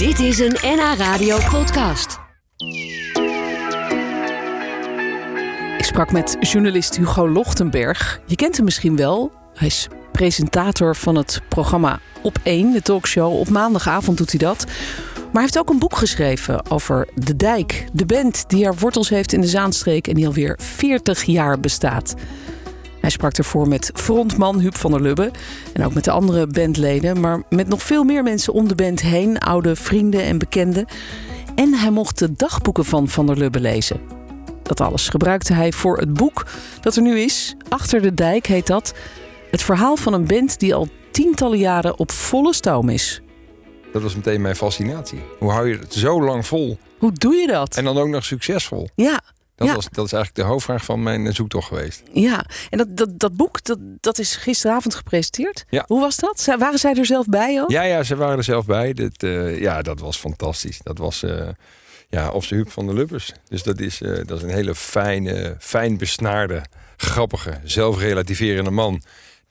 Dit is een NH Radio podcast. Ik sprak met journalist Hugo Lochtenberg. Je kent hem misschien wel. Hij is presentator van het programma Op 1, de talkshow. Op maandagavond doet hij dat. Maar hij heeft ook een boek geschreven over De Dijk. De band die haar wortels heeft in de Zaanstreek en die alweer 40 jaar bestaat. Hij sprak ervoor met frontman Huub van der Lubbe en ook met de andere bandleden, maar met nog veel meer mensen om de band heen, oude vrienden en bekenden. En hij mocht de dagboeken van Van der Lubbe lezen. Dat alles gebruikte hij voor het boek dat er nu is. Achter de dijk heet dat. Het verhaal van een band die al tientallen jaren op volle stoom is. Dat was meteen mijn fascinatie. Hoe hou je het zo lang vol? Hoe doe je dat? En dan ook nog succesvol? Ja, Dat, Ja. was, dat is eigenlijk de hoofdvraag van mijn zoektocht geweest. ja. En dat, dat, dat boek, dat, dat is gisteravond gepresenteerd. Ja. Hoe was dat? Zij- Waren zij er zelf bij ook? Ja, ja, ze waren er zelf bij. Dit, eh, ja, dat was fantastisch. Dat was eh, ja, op de Huub van de Lubbers. Dus dat is, eh, dat is een hele fijne, fijn besnaarde, grappige, zelfrelativerende man.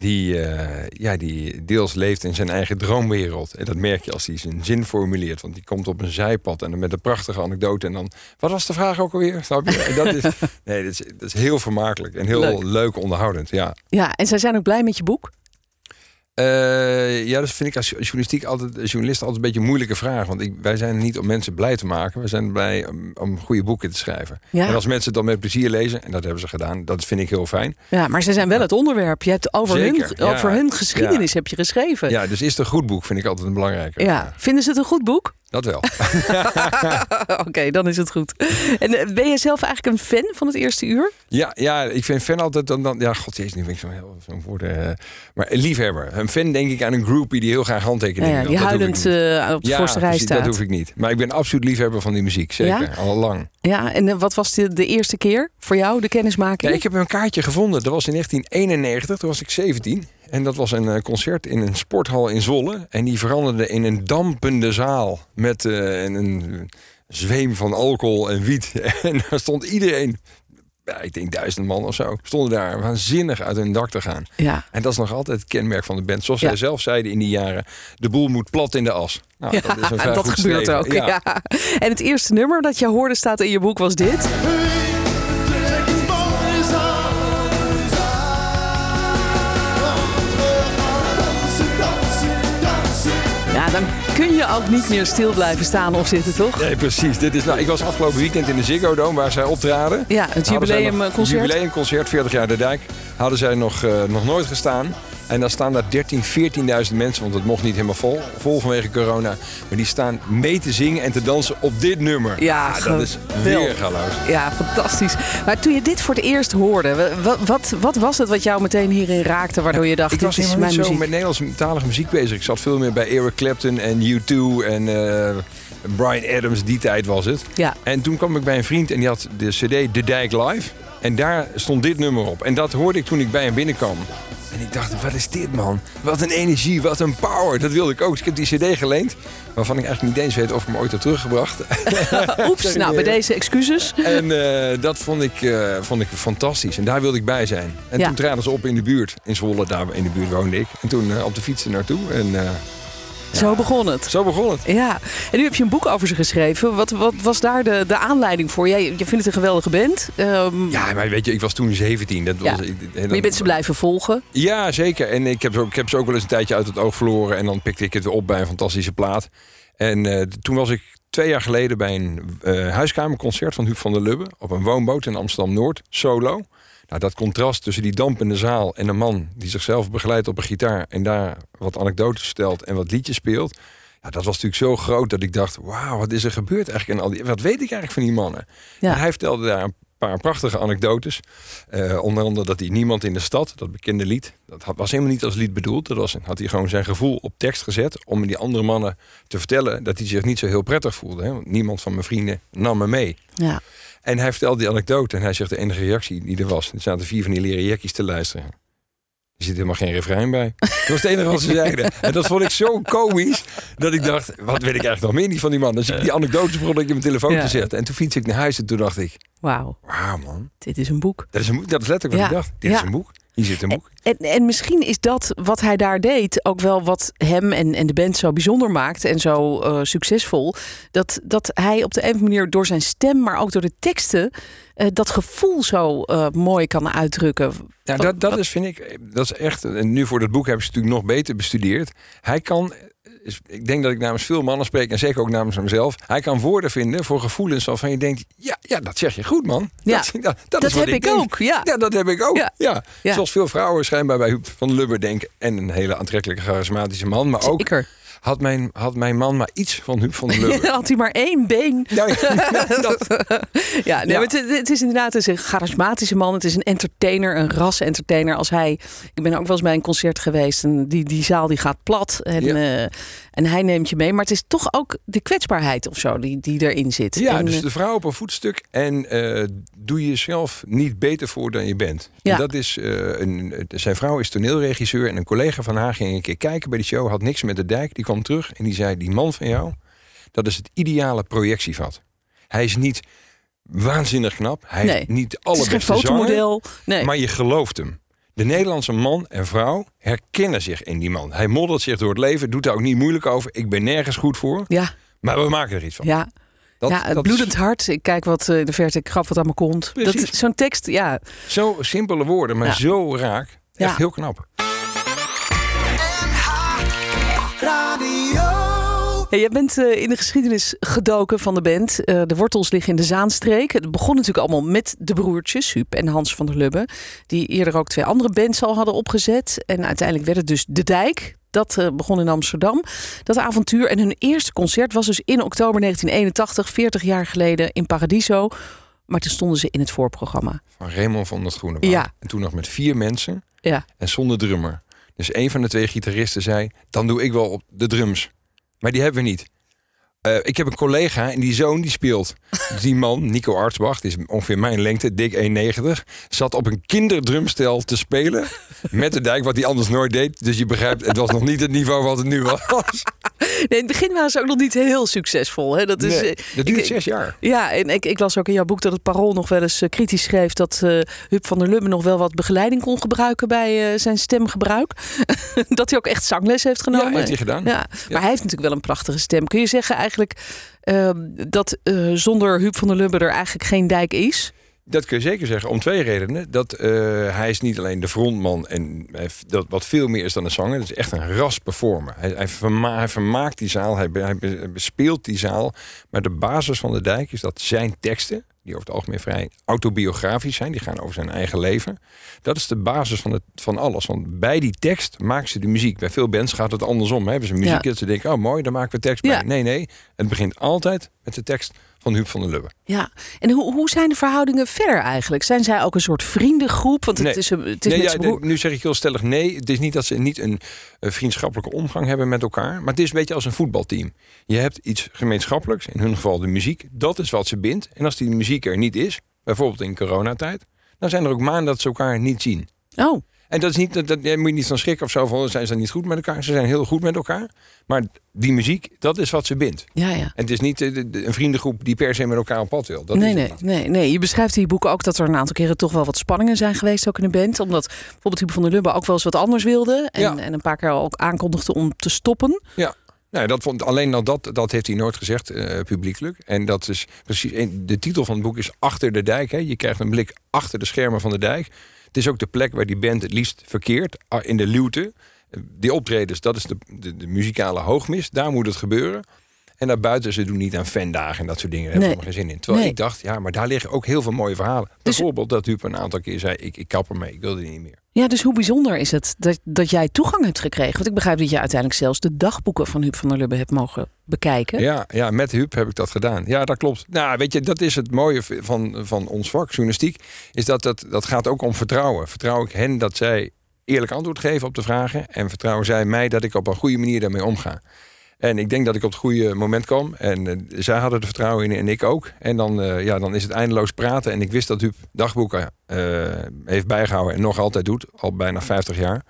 Die, eh, ja, die deels leeft in zijn eigen droomwereld. En dat merk je als hij zijn zin formuleert. Want die komt op een zijpad en dan met een prachtige anekdote. En dan, wat was de vraag ook alweer? Snap je? En dat is, nee, dat is, dat is heel vermakelijk en heel Leuk. leuk, onderhoudend. Ja. Ja, en zij zijn ook blij met je boek. Eh, ja, dat vind ik als journalistiek altijd, als journalist altijd een beetje een moeilijke vraag. Want ik, wij zijn niet om mensen blij te maken. We zijn blij om, om goede boeken te schrijven. Ja. En als mensen het dan met plezier lezen, en dat hebben ze gedaan, dat vind ik heel fijn. Ja, maar zij zijn wel het onderwerp. Je hebt over, hun, ja. over hun geschiedenis Ja. heb je geschreven. Ja, dus is het een goed boek, vind ik altijd een belangrijke. Ja. Vinden ze het een goed boek? Dat wel. Oké, dan is het goed. En eh, ben je zelf eigenlijk een fan van het eerste uur? Ja, ja, ik vind fan altijd dan, dan ja, god jezus, nu vind ik zo'n heel zo'n woord. eh, maar liefhebber. Een fan denk ik aan een groupie die heel graag handtekeningen Ja, ja, die Dat huilend eh, op de ja, voorste rij precies, dat staat. hoef ik niet. Maar ik ben absoluut liefhebber van die muziek, zeker. Ja? Al lang. Ja, en wat was de, de eerste keer voor jou, de kennismaking? Ja, ik heb een kaartje gevonden. Dat was in 1991, toen was ik 17. En dat was een eh, concert in een sporthal in Zwolle. En die veranderde in een dampende zaal. Met eh, een, een zweem van alcohol en wiet. En daar stond iedereen, ja, ik denk duizend man of zo, stonden daar waanzinnig uit hun dak te gaan. Ja. En dat is nog altijd het kenmerk van de band. Zoals Ja. zij zelf zeiden in die jaren, de boel moet plat in de as. Nou, Ja, dat is een vrij dat goed gebeurt streven. ook. Ja. En het eerste nummer dat je hoorde staat in je boek was dit. Ja, dan kun je ook niet meer stil blijven staan of zitten, toch? Nee, precies. Dit is, nou, ik was afgelopen weekend in de Ziggo Dome waar zij optraden. Ja, het jubileumconcert. Het jubileumconcert, 40 jaar de dijk. Hadden zij nog, eh, nog nooit gestaan. En daar staan daar 13, 14.000 mensen, want het mocht niet helemaal vol, vol vanwege corona. Maar die staan mee te zingen en te dansen op dit nummer. Ja, dat is weer galoos. Ja, fantastisch. Maar toen je dit voor het eerst hoorde, wa- wat, wat, wat was het wat jou meteen hierin raakte, waardoor je dacht, Ik was dit is helemaal mijn zo muziek? met Nederlandstalige muziek bezig. Ik zat veel meer bij Eric Clapton en U2 en eh, Brian Adams. Die tijd was het. Ja. En toen kwam ik bij een vriend en die had de cd De Dijk Live. En daar stond dit nummer op. En dat hoorde ik toen ik bij hem binnenkwam. En ik dacht, wat is dit man? Wat een energie, wat een power. Dat wilde ik ook. Dus ik heb die cd geleend. Waarvan ik eigenlijk niet eens weet of ik hem ooit heb teruggebracht. Oeps, nou, bij deze excuses. En eh, dat vond ik, eh, vond ik fantastisch. En daar wilde ik bij zijn. En Ja. toen traden ze op in de buurt. In Zwolle, daar in de buurt woonde ik. En toen eh, op de fiets er naartoe. En Zo begon het. zo begon het. Ja, en nu heb je een boek over ze geschreven. Wat, wat was daar de, de aanleiding voor? Jij, je vindt het een geweldige band. Ehm, Ja, maar weet je, ik was toen 17. Dat Ja. was, maar je bent ze blijven volgen. Ja, zeker. En ik heb, ze ook, ik heb ze ook wel eens een tijdje uit het oog verloren. En dan pikte ik het weer op bij een fantastische plaat. En eh, toen was ik twee jaar geleden bij een eh, huiskamerconcert van Huub van der Lubbe. Op een woonboot in Amsterdam-Noord, solo. Nou, dat contrast tussen die dampende zaal en een man die zichzelf begeleidt op een gitaar. En daar wat anekdotes vertelt en wat liedjes speelt. Ja, dat was natuurlijk zo groot dat ik dacht, wauw, wat is er gebeurd eigenlijk? En al die, wat weet ik eigenlijk van die mannen? Ja. En hij vertelde daar een paar prachtige anekdotes. Eh, onder andere dat hij niemand in de stad, dat bekende lied, dat had- was helemaal niet als lied bedoeld. Dat was, had hij gewoon zijn gevoel op tekst gezet om die andere mannen te vertellen dat hij zich niet zo heel prettig voelde. Hè? Want niemand van mijn vrienden nam me mee. Ja. En hij vertelde die anekdote en hij zegt de enige reactie die er was. Er zaten vier van die leren jekkies te luisteren. Er zit helemaal geen refrein bij. Dat was het enige wat ze zeiden. En dat vond ik zo komisch dat ik dacht, wat weet ik eigenlijk nog meer niet van die man. Dus ik die anekdotes begon ik in mijn telefoon Ja. te zetten. En toen fiets ik naar huis en toen dacht ik, Wauw, wauw man. dit is een boek. Dat is, een, dat is letterlijk wat Ja, ik dacht. Dit ja. is een boek. Hier zit een boek. En, en misschien is dat wat hij daar deed ook wel wat hem en, en de band zo bijzonder maakt en zo uh, succesvol. Dat, dat hij op de een of andere manier door zijn stem, maar ook door de teksten, uh, dat gevoel zo uh, mooi kan uitdrukken. Ja, dat, dat is, vind ik, dat is echt. En nu voor dat boek hebben ze natuurlijk nog beter bestudeerd. Hij kan ik denk dat ik namens veel mannen spreek en zeker ook namens hemzelf. Hij kan woorden vinden voor gevoelens waarvan je denkt: ja, ja dat zeg je goed, man. Ja, dat, dat, heb ik, denk. ook. Ja. ja, dat heb ik ook. Ja. Zoals veel vrouwen schijnbaar bij Huub van Lubbe denken. En een hele aantrekkelijke, charismatische man. Maar ook Zeker. Had mijn, had mijn man maar iets van Huub van der Lubbe. Had hij maar één been. Nou, ja, dat, Ja, nee, Ja. Het, het is inderdaad het is een charismatische man. Het is een entertainer, een ras-entertainer. Als hij, ik ben ook wel eens bij een concert geweest en die, die zaal die gaat plat en, Ja. eh, en hij neemt je mee. Maar het is toch ook de kwetsbaarheid of zo die, die erin zit. ja, En, dus eh, de vrouw op een voetstuk. En eh, doe jezelf niet beter voor dan je bent. Ja. En dat is, een, zijn vrouw is toneelregisseur. En een collega van haar ging een keer kijken bij die show. Had niks met de dijk. Die kwam terug en die zei: Die man van jou, dat is het ideale projectievat. Hij is niet waanzinnig knap. Hij Nee. heeft niet de het fotomodel. Nee. Maar je gelooft hem. De Nederlandse man en vrouw herkennen zich in die man. Hij moddert zich door het leven, doet daar ook niet moeilijk over. Ik ben nergens goed voor, ja, maar we maken er iets van. ja. Dat- ja, het bloedend is hart. Ik kijk wat eh, in de verte, ik grap wat aan me komt. Dat, Precies. Zo'n tekst, ja. Zo simpele woorden, maar Ja. zo raak. Echt Ja. heel knap. Ja, jij bent eh, in de geschiedenis gedoken van de band. Eh, de wortels liggen in de Zaanstreek. Het begon natuurlijk allemaal met de broertjes, Huub en Hans van der Lubbe. Die eerder ook twee andere bands al hadden opgezet. En uiteindelijk werd het dus De Dijk. Dat eh, begon in Amsterdam. Dat avontuur. En hun eerste concert was dus in oktober 1981, 40 jaar geleden, in Paradiso. Maar toen stonden ze in het voorprogramma. Van Raymond van het Groenewoud. Ja. En toen nog met vier mensen Ja. en zonder drummer. Dus een van de twee gitaristen zei, dan doe ik wel op de drums. Maar die hebben we niet. Eh, ik heb een collega en die zoon die speelt. Die man, Nico Artsbach, is ongeveer mijn lengte, dik 1,90. Zat op een kinderdrumstel te spelen met de dijk, wat hij anders nooit deed. Dus je begrijpt, het was nog niet het niveau wat het nu was. Nee, in het begin waren ze ook nog niet heel succesvol. Hè? Dat, is, Nee, eh, dat duurt ik- zes jaar. Ja, en ik, ik las ook in jouw boek dat het Parool nog wel eens eh, kritisch schreef... dat eh Huub van der Lubbe nog wel wat begeleiding kon gebruiken bij zijn stemgebruik. dat hij ook echt zangles heeft genomen. Ja, heeft hij gedaan. Ja, maar hij heeft natuurlijk wel een prachtige stem. Kun je zeggen eigenlijk eh, dat zonder Huub van der Lubbe er eigenlijk geen dijk is? Dat kun je zeker zeggen, om twee redenen. Dat eh, hij is niet alleen de frontman en dat wat veel meer is dan een zanger. Het is echt een ras performer. Hij, hij, verma- hij vermaakt die zaal, hij, be- hij be- hij bespeelt die zaal. Maar de basis van de dijk is dat zijn teksten, die over het algemeen vrij autobiografisch zijn, die gaan over zijn eigen leven. Dat is de basis van, het, van alles. Want bij die tekst maken ze de muziek. Bij veel bands gaat het andersom. Hè. Hebben ze muziek Ja. dat ze denken, oh mooi, daar maken we tekst Ja. bij. Nee, nee, het begint altijd met de tekst van Huub van der Lubbe. Ja, en hoe, hoe zijn de verhoudingen verder eigenlijk? Zijn zij ook een soort vriendengroep? Want het Nee. is, een- het is nee, met ja, zijn de- broer- nu zeg ik heel stellig nee. Het is niet dat ze niet een vriendschappelijke omgang hebben met elkaar. Maar het is een beetje als een voetbalteam. Je hebt iets gemeenschappelijks, in hun geval de muziek. Dat is wat ze bindt. En als die muziek er niet is, bijvoorbeeld in coronatijd... dan zijn er ook maanden dat ze elkaar niet zien. Oh, En dat is niet, dat, dat, daar moet je niet van schrikken of zo van... zijn ze niet goed met elkaar? Ze zijn heel goed met elkaar. Maar die muziek, dat is wat ze bindt. ja, ja. En het is niet eh, een vriendengroep die per se met elkaar op pad wil. Dat nee, is nee, nee, nee. Je beschrijft in je boek ook dat er een aantal keren toch wel wat spanningen zijn geweest, ook in de band. Omdat bijvoorbeeld Huub van der Lubbe ook wel eens wat anders wilde. En, Ja. en een paar keer ook aankondigde om te stoppen. Ja. Nou, dat vond, alleen al dat, dat heeft hij nooit gezegd eh, publiekelijk. En dat is precies. De titel van het boek is Achter de dijk. Hè. Je krijgt een blik achter de schermen van de dijk. Het is ook de plek waar die band het liefst verkeert. In de luwte. Eh, Die optredens, dat is de, de, de muzikale hoogmis. Daar moet het gebeuren. En daarbuiten, ze doen niet aan fandagen en dat soort dingen. Daar heb ik Nee. helemaal geen zin in. Terwijl Nee. ik dacht, ja, maar daar liggen ook heel veel mooie verhalen. Dus- Bijvoorbeeld dat Huub een aantal keer zei, ik, ik kap ermee, ik wil dit niet meer. Ja, dus hoe bijzonder is het dat, dat jij toegang hebt gekregen? Want ik begrijp dat je uiteindelijk zelfs de dagboeken van Huub van der Lubbe hebt mogen bekijken. Ja, ja, met Huub heb ik dat gedaan. Ja, dat klopt. Nou, weet je, dat is het mooie van, van ons vak, journalistiek. Is dat, dat dat gaat ook om vertrouwen. Vertrouw ik hen dat zij eerlijk antwoord geven op de vragen. En vertrouwen zij mij dat ik op een goede manier daarmee omga. En ik denk dat ik op het goede moment kwam. En eh, zij hadden er vertrouwen in en ik ook. En dan, eh, ja, dan is het eindeloos praten. En ik wist dat Huub dagboeken eh, heeft bijgehouden en nog altijd doet. Al bijna 50 jaar.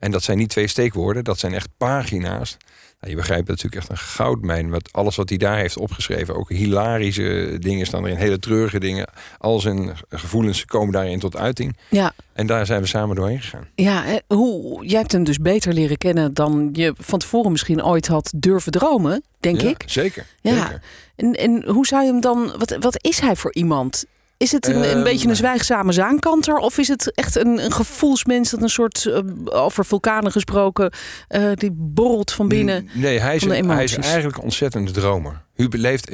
En dat zijn niet twee steekwoorden, dat zijn echt pagina's. Nou, je begrijpt natuurlijk echt een goudmijn. Wat, alles wat hij daar heeft opgeschreven. Ook hilarische dingen staan erin. Hele treurige dingen. Al zijn gevoelens komen daarin tot uiting. Ja. En daar zijn we samen doorheen gegaan. Ja, hoe, jij hebt hem dus beter leren kennen dan je van tevoren misschien ooit had durven dromen, denk ja, ik. Zeker. Ja. zeker. En, en hoe zou je hem dan. Wat, wat is hij voor iemand? Is het een, een Ehm, beetje een zwijgzame zaankanter? Of is het echt een, een gevoelsmens dat een soort, eh, over vulkanen gesproken, eh, die borrelt van binnen? Nee, hij is, een- hij is eigenlijk een ontzettende dromer. Huub leeft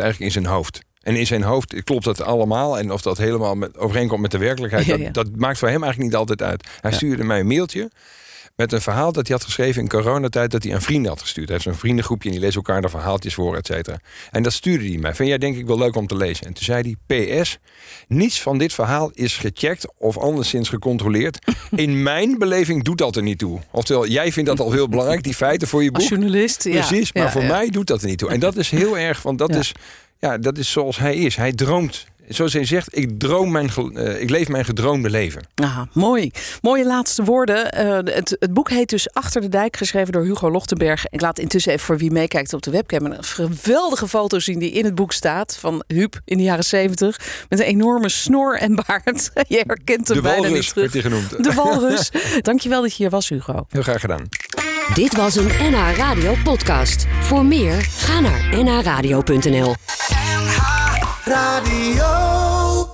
eigenlijk in zijn hoofd. En in zijn hoofd klopt dat allemaal. En of dat helemaal met, overeenkomt met de werkelijkheid, Ja, dat, ja. dat maakt voor hem eigenlijk niet altijd uit. Hij stuurde mij een mailtje met een verhaal dat hij had geschreven in coronatijd... dat hij aan vrienden had gestuurd. Hij heeft zo'n vriendengroepje en die lezen elkaar daar verhaaltjes voor, et cetera. En dat stuurde hij mij. Vind jij denk ik wel leuk om te lezen? En toen zei hij, PS, niets van dit verhaal is gecheckt of anderszins gecontroleerd. In mijn beleving doet dat er niet toe. Oftewel, jij vindt dat al heel belangrijk, die feiten voor je boek. Als journalist. ja. Precies, maar voor mij doet dat er niet toe. En dat is heel erg, want dat, is, ja, dat is zoals hij is. Hij droomt. Zoals hij zegt, ik, droom mijn, eh, ik leef mijn gedroomde leven. Ah, mooi. Mooie laatste woorden. Eh, het, het boek heet dus Achter de Dijk, geschreven door Hugo Lochtenberg. Ik laat intussen even voor wie meekijkt op de webcam een geweldige foto zien die in het boek staat van Huub in de jaren zeventig. Met een enorme snor en baard. Je herkent hem De bijna niet walrus terug. werd hij genoemd. De walrus. Dankjewel dat je hier was, Hugo. Heel graag gedaan. Dit was een NH Radio podcast. Voor meer, ga naar nhradio.nl. Radio.